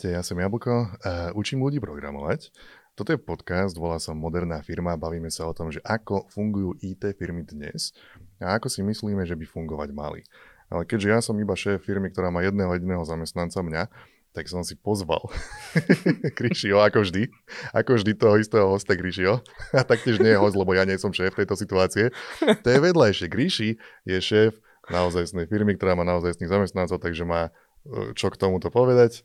Ahojte, ja som Jablko, uh, učím ľudí programovať. Toto je podcast, volá sa Moderná firma, bavíme sa o tom, že ako fungujú IT firmy dnes a ako si myslíme, že by fungovať mali. Ale keďže ja som iba šéf firmy, ktorá má jedného jediného zamestnanca mňa, tak som si pozval Krišio, ako vždy. Ako vždy toho istého hosta Krišio. A taktiež nie je host, lebo ja nie som šéf tejto situácie. To je vedľajšie. Gríši je šéf naozajstnej firmy, ktorá má naozajstných zamestnancov, takže má čo k tomuto povedať.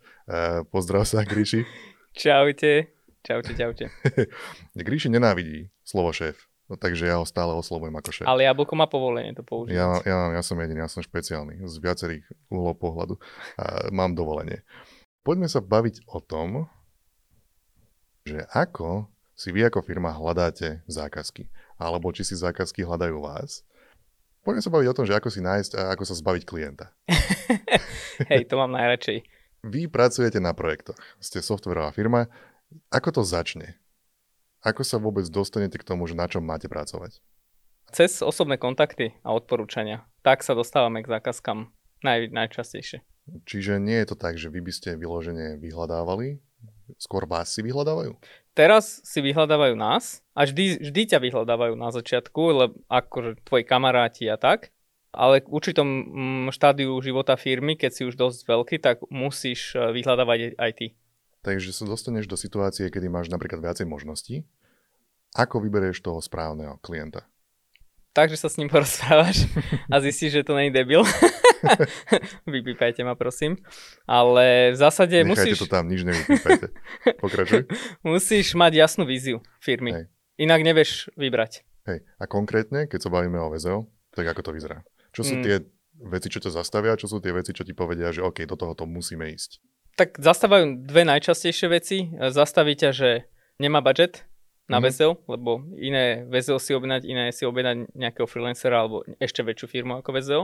Pozdrav sa, Gríši. Čaute. Čaute, čaute. Gríši nenávidí slovo šéf, no, takže ja ho stále oslovujem ako šéf. Ale jablko má povolenie to použiť. Ja, ja, ja som jediný, ja som špeciálny, z viacerých uhlov pohľadu. A mám dovolenie. Poďme sa baviť o tom, že ako si vy ako firma hľadáte zákazky. Alebo či si zákazky hľadajú vás Poďme sa baviť o tom, že ako si nájsť a ako sa zbaviť klienta. Hej, to mám najradšej. Vy pracujete na projektoch, ste softverová firma. Ako to začne? Ako sa vôbec dostanete k tomu, že na čom máte pracovať? Cez osobné kontakty a odporúčania. Tak sa dostávame k zákazkám naj, najčastejšie. Čiže nie je to tak, že vy by ste vyložene vyhľadávali skôr vás si vyhľadávajú? Teraz si vyhľadávajú nás a vždy, vždy ťa vyhľadávajú na začiatku, lebo akože tvoji kamaráti a tak. Ale v určitom mm, štádiu života firmy, keď si už dosť veľký, tak musíš e, vyhľadávať aj ty. Takže sa dostaneš do situácie, kedy máš napríklad viacej možností. Ako vyberieš toho správneho klienta? Takže sa s ním porozprávaš a zistíš, že to není debil. Vypípajte ma, prosím. Ale v zásade Nechajte musíš... to tam, nič nevypípajte. Pokračuj. musíš mať jasnú víziu firmy. Hej. Inak nevieš vybrať. Hej. A konkrétne, keď sa bavíme o VZO, tak ako to vyzerá? Čo sú mm. tie veci, čo ťa zastavia, čo sú tie veci, čo ti povedia, že OK, do tohoto musíme ísť? Tak zastávajú dve najčastejšie veci. Zastaví ťa, že nemá budget na mm-hmm. VZO, lebo iné VZO si objednať, iné si objednať nejakého freelancera alebo ešte väčšiu firmu ako VZO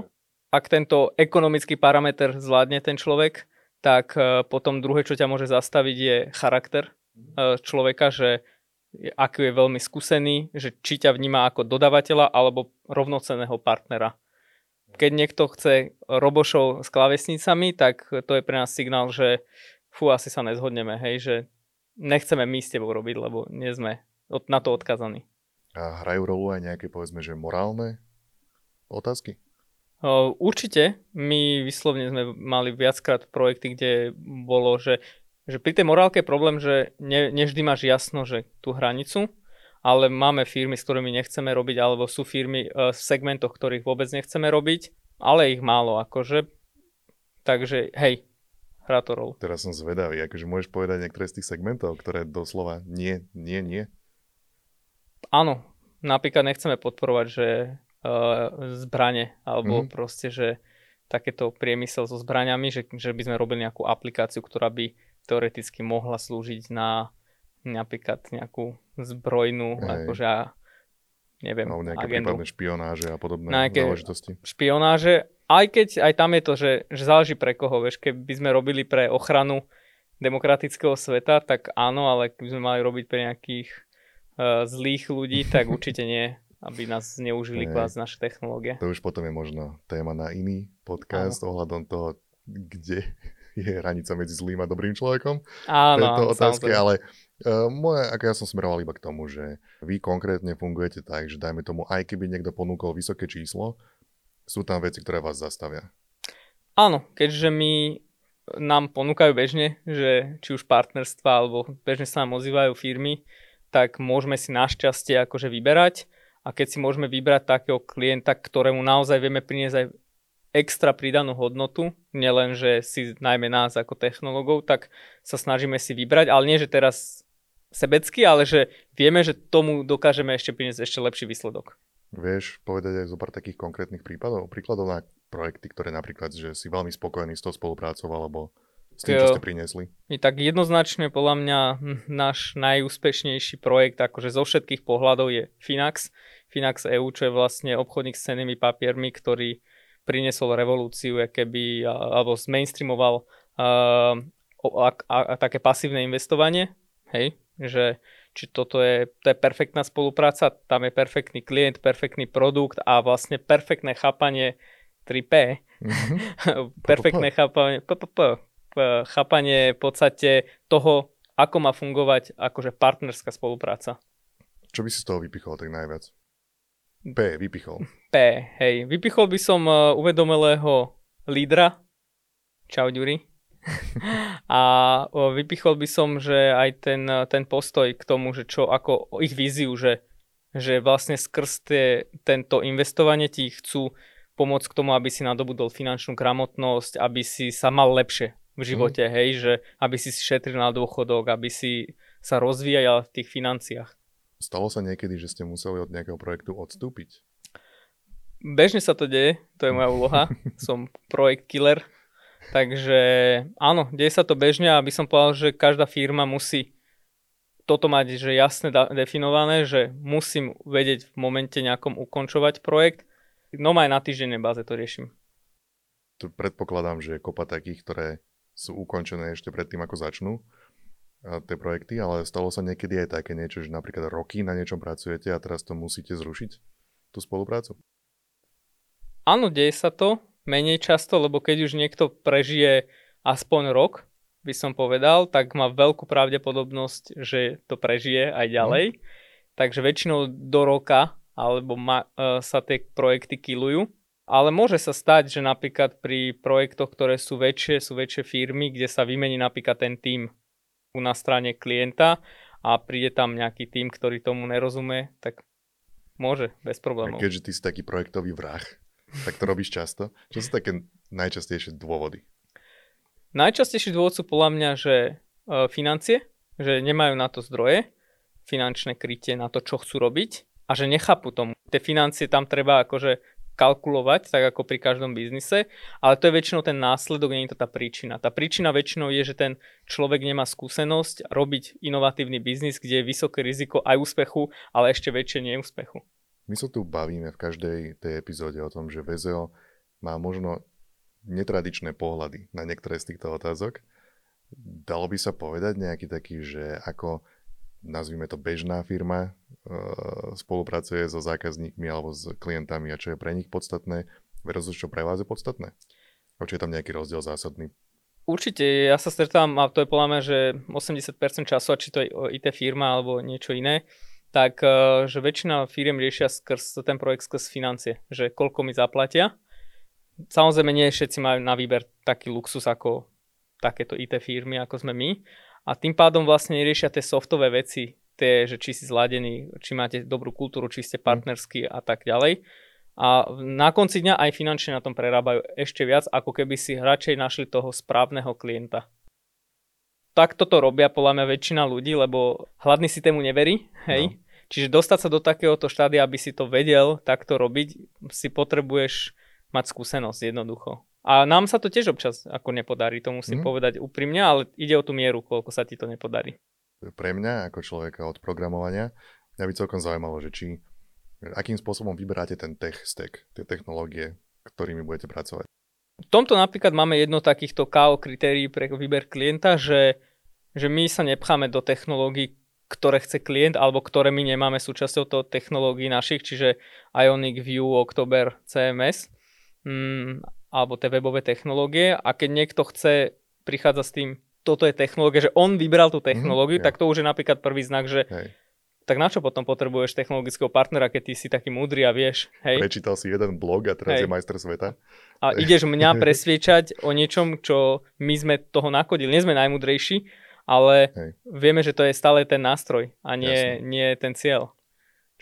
ak tento ekonomický parameter zvládne ten človek, tak e, potom druhé, čo ťa môže zastaviť, je charakter e, človeka, že aký je veľmi skúsený, že či ťa vníma ako dodavateľa alebo rovnocenného partnera. Keď niekto chce robošov s klavesnicami, tak to je pre nás signál, že fú, asi sa nezhodneme, hej, že nechceme my s tebou robiť, lebo nie sme na to odkazaní. A hrajú rolu aj nejaké, povedzme, že morálne otázky? Určite. My vyslovne sme mali viackrát projekty, kde bolo, že, že pri tej morálke je problém, že ne, nevždy máš jasno, že tú hranicu, ale máme firmy, s ktorými nechceme robiť, alebo sú firmy v segmentoch, ktorých vôbec nechceme robiť, ale ich málo akože. Takže hej, hrá to rolu. Teraz som zvedavý, akože môžeš povedať niektoré z tých segmentov, ktoré doslova nie, nie, nie? Áno, napríklad nechceme podporovať, že uh, zbrane, alebo mm-hmm. proste, že takéto priemysel so zbraniami, že, že by sme robili nejakú aplikáciu, ktorá by teoreticky mohla slúžiť na napríklad nejakú zbrojnú, Hej. akože a neviem, Alebo nejaké agendu. prípadné špionáže a podobné nejaké záležitosti. Špionáže, aj keď aj tam je to, že, že záleží pre koho, vieš, keby sme robili pre ochranu demokratického sveta, tak áno, ale keby sme mali robiť pre nejakých zlých ľudí, tak určite nie aby nás zneužili kvás naše technológie. To už potom je možno téma na iný podcast Áno. ohľadom toho, kde je hranica medzi zlým a dobrým človekom. Áno, to otázke, samozrejme. ale uh, moje, ako ja som smeroval iba k tomu, že vy konkrétne fungujete tak, že dajme tomu, aj keby niekto ponúkol vysoké číslo, sú tam veci, ktoré vás zastavia. Áno, keďže my nám ponúkajú bežne, že či už partnerstva alebo bežne sa nám ozývajú firmy, tak môžeme si našťastie akože vyberať a keď si môžeme vybrať takého klienta, ktorému naozaj vieme priniesť aj extra pridanú hodnotu, nielen, že si najmä nás ako technológov, tak sa snažíme si vybrať, ale nie, že teraz sebecky, ale že vieme, že tomu dokážeme ešte priniesť ešte lepší výsledok. Vieš povedať aj zo pár takých konkrétnych prípadov, príkladov na projekty, ktoré napríklad, že si veľmi spokojný s tou spoluprácou alebo s tým, čo ste priniesli? Tak jednoznačne podľa mňa náš najúspešnejší projekt akože zo všetkých pohľadov je Finax. Finax EU, čo je vlastne obchodník s cenými papiermi, ktorý priniesol revolúciu, keby, alebo zmainstreamoval uh, a, a, a také pasívne investovanie. Hej, že či toto je, to je perfektná spolupráca, tam je perfektný klient, perfektný produkt a vlastne perfektné chápanie 3P. Mm-hmm. perfektné chápanie, p, p, p, chápanie v podstate toho, ako má fungovať akože partnerská spolupráca. Čo by si z toho vypichol tak najviac? P, vypichol. P, hej. Vypichol by som uh, uvedomelého lídra. Čau, Ďuri. a vypichol by som, že aj ten, uh, ten postoj k tomu, že čo, ako ich víziu, že, že vlastne skrz tie, tento investovanie ti chcú pomôcť k tomu, aby si nadobudol finančnú gramotnosť, aby si sa mal lepšie v živote, mm. hej, že aby si si šetril na dôchodok, aby si sa rozvíjal v tých financiách. Stalo sa niekedy, že ste museli od nejakého projektu odstúpiť? Bežne sa to deje, to je moja úloha. som projekt killer. Takže áno, deje sa to bežne, aby som povedal, že každá firma musí toto mať že jasne definované, že musím vedieť v momente nejakom ukončovať projekt. No aj na týždennej báze to riešim. Tu predpokladám, že je kopa takých, ktoré sú ukončené ešte predtým, ako začnú tie projekty, ale stalo sa niekedy aj také niečo, že napríklad roky na niečom pracujete a teraz to musíte zrušiť, tú spoluprácu? Áno, deje sa to, menej často, lebo keď už niekto prežije aspoň rok, by som povedal, tak má veľkú pravdepodobnosť, že to prežije aj ďalej. Mm. Takže väčšinou do roka alebo ma, uh, sa tie projekty kilujú. Ale môže sa stať, že napríklad pri projektoch, ktoré sú väčšie, sú väčšie firmy, kde sa vymení napríklad ten tým na strane klienta a príde tam nejaký tým, ktorý tomu nerozumie, tak môže, bez problémov. A keďže ty si taký projektový vrah, tak to robíš často. Čo sú také najčastejšie dôvody? Najčastejší dôvod sú podľa mňa, že e, financie, že nemajú na to zdroje, finančné krytie na to, čo chcú robiť a že nechápu tomu. Tie financie tam treba akože kalkulovať, tak ako pri každom biznise, ale to je väčšinou ten následok, nie je to tá príčina. Tá príčina väčšinou je, že ten človek nemá skúsenosť robiť inovatívny biznis, kde je vysoké riziko aj úspechu, ale ešte väčšie neúspechu. My sa tu bavíme v každej tej epizóde o tom, že VZO má možno netradičné pohľady na niektoré z týchto otázok. Dalo by sa povedať nejaký taký, že ako nazvime to bežná firma, uh, spolupracuje so zákazníkmi alebo s klientami a čo je pre nich podstatné versus čo pre vás je podstatné? A či je tam nejaký rozdiel zásadný? Určite, ja sa stretávam, a to je podľa mňa, že 80% času, a či to je IT firma alebo niečo iné, tak uh, že väčšina firiem riešia skrz ten projekt skrz financie, že koľko mi zaplatia. Samozrejme, nie všetci majú na výber taký luxus ako takéto IT firmy, ako sme my, a tým pádom vlastne neriešia tie softové veci, tie, že či si zladený, či máte dobrú kultúru, či ste partnerskí a tak ďalej. A na konci dňa aj finančne na tom prerábajú ešte viac, ako keby si radšej našli toho správneho klienta. Tak toto robia podľa mňa väčšina ľudí, lebo hladný si tému neverí, hej. No. Čiže dostať sa do takéhoto štádia, aby si to vedel takto robiť, si potrebuješ mať skúsenosť jednoducho. A nám sa to tiež občas ako nepodarí, to musím mm. povedať úprimne, ale ide o tú mieru, koľko sa ti to nepodarí. Pre mňa, ako človeka od programovania, mňa by celkom zaujímalo, že či, akým spôsobom vyberáte ten tech stack, tie technológie, ktorými budete pracovať. V tomto napríklad máme jedno takýchto KO kritérií pre výber klienta, že, že my sa nepcháme do technológií, ktoré chce klient, alebo ktoré my nemáme súčasťou toho technológií našich, čiže Ionic, View, October, CMS. Mm, alebo tie webové technológie a keď niekto chce, prichádza s tým, toto je technológia, že on vybral tú technológiu, mm, tak to už je napríklad prvý znak, že hej. tak na čo potom potrebuješ technologického partnera, keď ty si taký múdry a vieš, hej. Prečítal si jeden blog a teraz hej. je majster sveta. A ideš mňa presviečať o niečom, čo my sme toho nakodili. Nie sme najmudrejší, ale hej. vieme, že to je stále ten nástroj a nie, nie ten cieľ.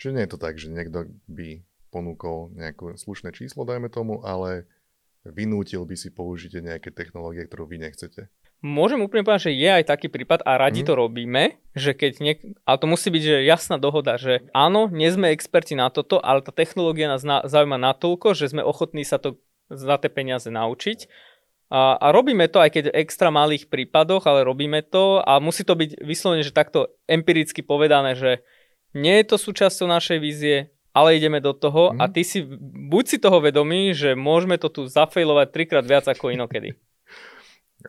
Čiže nie je to tak, že niekto by ponúkol nejaké slušné číslo, dajme tomu, ale vynútil by si použitie nejaké technológie, ktorú vy nechcete? Môžem úplne povedať, že je aj taký prípad a radi mm. to robíme, že keď niek- ale to musí byť že jasná dohoda, že áno, nie sme experti na toto, ale tá technológia nás na- zaujíma natoľko, že sme ochotní sa to za tie peniaze naučiť. A, a robíme to aj keď v extra malých prípadoch, ale robíme to a musí to byť vyslovene, že takto empiricky povedané, že nie je to súčasťou našej vízie, ale ideme do toho mm. a mhm. ty si, buď si toho vedomý, že môžeme to tu zafejlovať trikrát viac ako inokedy.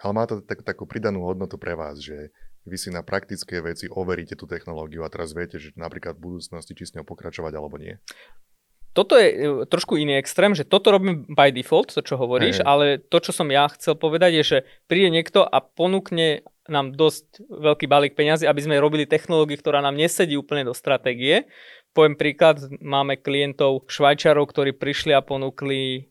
Ale má to tak, takú pridanú hodnotu pre vás, že vy si na praktické veci overíte tú technológiu a teraz viete, že napríklad v budúcnosti či s ňou pokračovať alebo nie. toto je e, trošku iný extrém, že toto robím by default, to čo hovoríš, hey. ale to, čo som ja chcel povedať, je, že príde niekto a ponúkne nám dosť veľký balík peňazí, aby sme robili technológiu, ktorá nám nesedí úplne do stratégie. Poviem príklad, máme klientov Švajčarov, ktorí prišli a ponúkli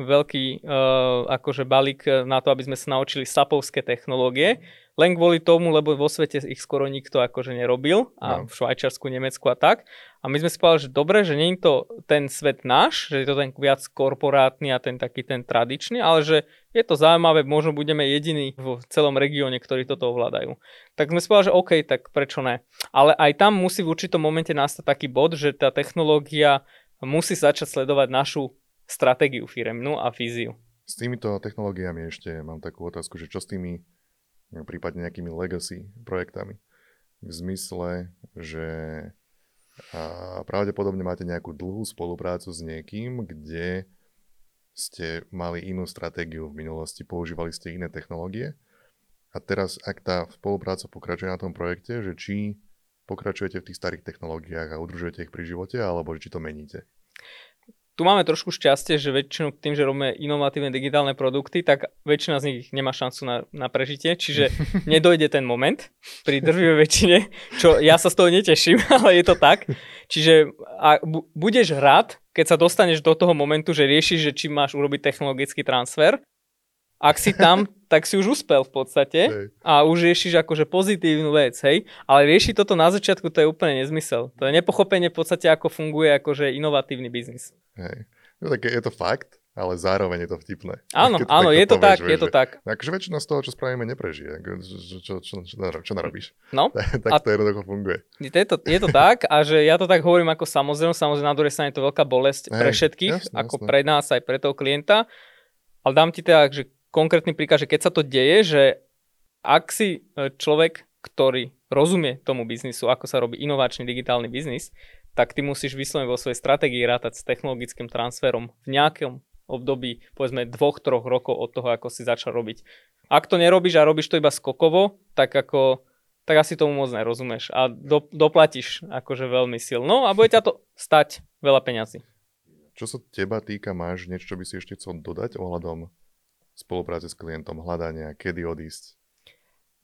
veľký uh, akože balík na to, aby sme sa naučili sapovské technológie len kvôli tomu, lebo vo svete ich skoro nikto akože nerobil a no. v Švajčiarsku, Nemecku a tak. A my sme si povedali, že dobre, že nie je to ten svet náš, že je to ten viac korporátny a ten taký ten tradičný, ale že je to zaujímavé, možno budeme jediní v celom regióne, ktorí toto ovládajú. Tak sme si povedali, že OK, tak prečo ne. Ale aj tam musí v určitom momente nastať taký bod, že tá technológia musí začať sledovať našu stratégiu firemnú a víziu. S týmito technológiami ešte mám takú otázku, že čo s tými prípadne nejakými legacy projektami. V zmysle, že pravdepodobne máte nejakú dlhú spoluprácu s niekým, kde ste mali inú stratégiu v minulosti, používali ste iné technológie a teraz, ak tá spolupráca pokračuje na tom projekte, že či pokračujete v tých starých technológiách a udržujete ich pri živote, alebo či to meníte? Tu máme trošku šťastie, že väčšinou tým, že robíme inovatívne digitálne produkty, tak väčšina z nich nemá šancu na, na prežitie, čiže nedojde ten moment pri drvivej väčšine, čo ja sa z toho neteším, ale je to tak. Čiže a bu- budeš rád, keď sa dostaneš do toho momentu, že riešiš, že či máš urobiť technologický transfer. Ak si tam, tak si už uspel v podstate a už riešiš akože pozitívnu vec, hej. Ale riešiť toto na začiatku, to je úplne nezmysel. To je nepochopenie v podstate, ako funguje akože inovatívny biznis. Hej. No tak je to fakt, ale zároveň je to vtipné. Áno, Keď áno, je to tak, vieš, je to tak. Takže väčšina z toho, čo spravíme, neprežije. Čo, čo, čo, čo, čo narobíš? No. tak a to jednoducho funguje. Je to, je to tak a že ja to tak hovorím ako samozrejme, samozrejme na druhej strane je to veľká bolesť Hej, pre všetkých, jasne, ako jasne. pre nás aj pre toho klienta. Ale dám ti teda, že konkrétny príklad, že keď sa to deje, že ak si e, človek, ktorý rozumie tomu biznisu, ako sa robí inovačný digitálny biznis, tak ty musíš vyslovene vo svojej stratégii rátať s technologickým transferom v nejakom období, povedzme dvoch, troch rokov od toho, ako si začal robiť. Ak to nerobíš a robíš to iba skokovo, tak ako tak asi tomu moc nerozumieš a do, doplatíš akože veľmi silno a bude ťa to stať veľa peňazí. Čo sa teba týka, máš niečo, čo by si ešte chcel dodať ohľadom spolupráce s klientom, hľadania, kedy odísť?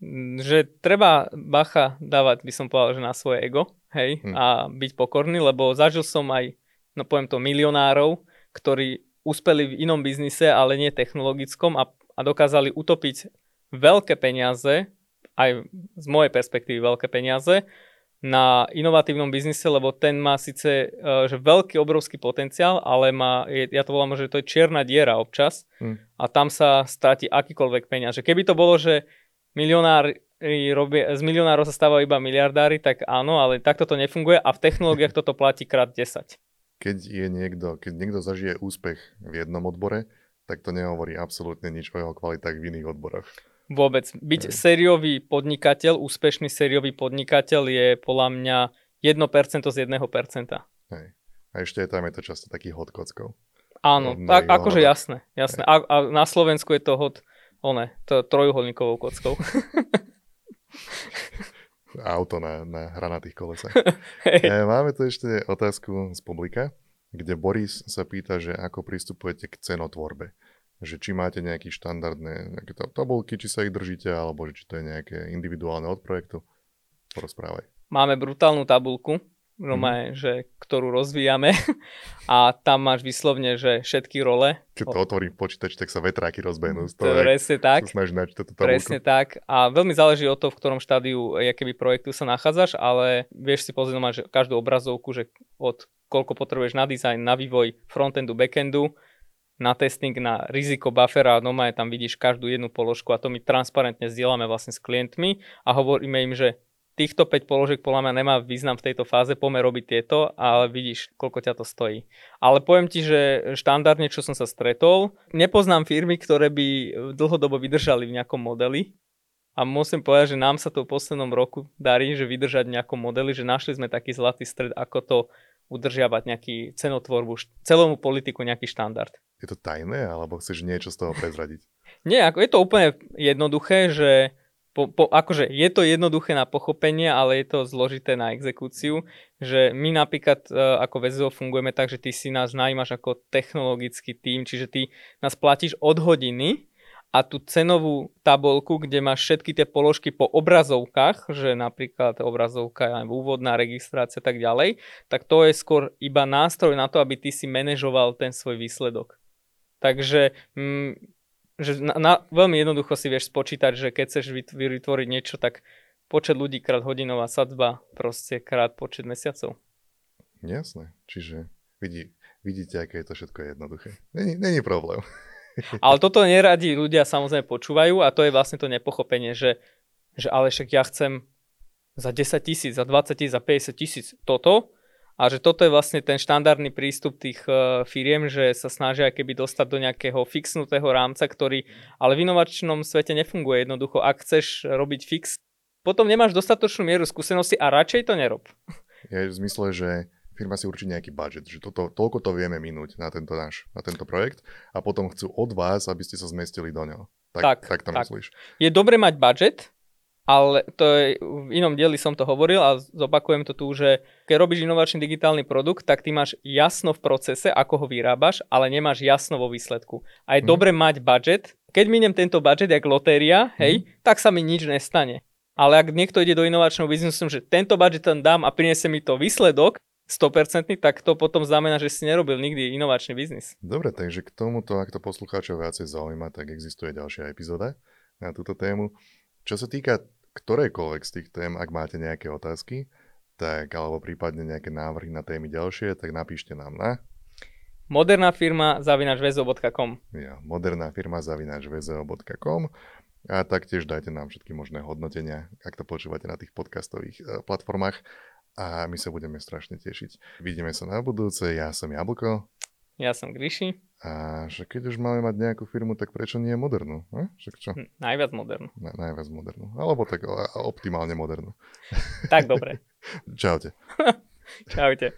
Mm, že treba bacha dávať, by som povedal, že na svoje ego, hej, hm. a byť pokorný, lebo zažil som aj, no poviem to, milionárov, ktorí uspeli v inom biznise, ale nie technologickom a, a dokázali utopiť veľké peniaze, aj z mojej perspektívy veľké peniaze, na inovatívnom biznise, lebo ten má síce uh, že veľký, obrovský potenciál, ale má, ja to volám, že to je čierna diera občas hmm. a tam sa stráti akýkoľvek peniaz. Že keby to bolo, že milionári robia, z milionárov sa stávajú iba miliardári, tak áno, ale takto to nefunguje a v technológiách toto platí krát 10. Keď je niekto, keď niekto zažije úspech v jednom odbore, tak to nehovorí absolútne nič o jeho kvalitách v iných odboroch. Vôbec. Byť Hej. sériový podnikateľ, úspešný sériový podnikateľ je podľa mňa 1% z 1%. Hej. A ešte je tam je to často taký hod kockov. Áno, tak, akože jasné. jasné. A, a na Slovensku je to hod one, to trojuholníkovou kockou. Auto na, na hranatých kolesách. Hey. E, máme tu ešte otázku z publika, kde Boris sa pýta, že ako pristupujete k cenotvorbe že či máte nejaké štandardné nejaké tabulky, či sa ich držíte, alebo že či to je nejaké individuálne od projektu. Porozprávaj. Máme brutálnu tabulku, mm. že, ktorú rozvíjame a tam máš vyslovne, že všetky role. Keď to otvorím počítač, tak sa vetráky rozbehnú. To presne tak. túto tabulku. Presne tak. A veľmi záleží od toho, v ktorom štádiu keby projektu sa nachádzaš, ale vieš si pozrieť, máš každú obrazovku, že od koľko potrebuješ na dizajn, na vývoj frontendu, backendu, na testing, na riziko buffera a doma tam vidíš každú jednu položku a to my transparentne zdieľame vlastne s klientmi a hovoríme im, že týchto 5 položiek podľa mňa nemá význam v tejto fáze, poďme robiť tieto, ale vidíš, koľko ťa to stojí. Ale poviem ti, že štandardne, čo som sa stretol, nepoznám firmy, ktoré by dlhodobo vydržali v nejakom modeli, a musím povedať, že nám sa to v poslednom roku darí, že vydržať nejakom modeli, že našli sme taký zlatý stred, ako to udržiavať nejaký cenotvorbu, celomu politiku nejaký štandard. Je to tajné, alebo chceš niečo z toho prezradiť? Nie, ako je to úplne jednoduché, že po, po, akože je to jednoduché na pochopenie, ale je to zložité na exekúciu, že my napríklad e, ako VZO fungujeme tak, že ty si nás najímaš ako technologický tým, čiže ty nás platíš od hodiny a tú cenovú tabulku, kde máš všetky tie položky po obrazovkách, že napríklad obrazovka, úvodná registrácia a tak ďalej, tak to je skôr iba nástroj na to, aby ty si manažoval ten svoj výsledok. Takže mm, že na, na, veľmi jednoducho si vieš spočítať, že keď chceš vytvoriť niečo, tak počet ľudí krát hodinová sadzba proste krát počet mesiacov. Jasné, čiže vidí, vidíte, aké je to všetko jednoduché. Není, není problém. Ale toto neradi ľudia samozrejme počúvajú a to je vlastne to nepochopenie, že, že ale však ja chcem za 10 tisíc, za 20 tisíc, za 50 tisíc toto a že toto je vlastne ten štandardný prístup tých uh, firiem, že sa snažia keby dostať do nejakého fixnutého rámca, ktorý ale v inovačnom svete nefunguje jednoducho. Ak chceš robiť fix, potom nemáš dostatočnú mieru skúsenosti a radšej to nerob. Je v zmysle, že firma si určí nejaký budget, že toto, toľko to vieme minúť na tento náš, na tento projekt a potom chcú od vás, aby ste sa zmestili do neho. Tak, tak, tak to tak. myslíš. Je dobre mať budget, ale to je, v inom dieli som to hovoril a zopakujem to tu, že keď robíš inovačný digitálny produkt, tak ty máš jasno v procese, ako ho vyrábaš, ale nemáš jasno vo výsledku. A je mm. dobre mať budget. Keď miniem tento budget, jak lotéria, hej, mm. tak sa mi nič nestane. Ale ak niekto ide do inovačného biznesu, že tento budget tam dám a priniesie mi to výsledok, 100%, tak to potom znamená, že si nerobil nikdy inovačný biznis. Dobre, takže k tomuto, ak to poslucháčov viacej zaujíma, tak existuje ďalšia epizóda na túto tému. Čo sa týka ktorejkoľvek z tých tém, ak máte nejaké otázky, tak alebo prípadne nejaké návrhy na témy ďalšie, tak napíšte nám na moderná firma zavinačvezo.com Ja, moderná firma zavinačvezo.com a taktiež dajte nám všetky možné hodnotenia, ak to počúvate na tých podcastových e, platformách a my sa budeme strašne tešiť. Vidíme sa na budúce, ja som Jablko. Ja som Gríši. A že keď už máme mať nejakú firmu, tak prečo nie modernú? Ne? Však čo? Hm, najviac modernú. Na, najviac modernú. Alebo tak optimálne modernú. Tak dobre. Čaute. Čaute.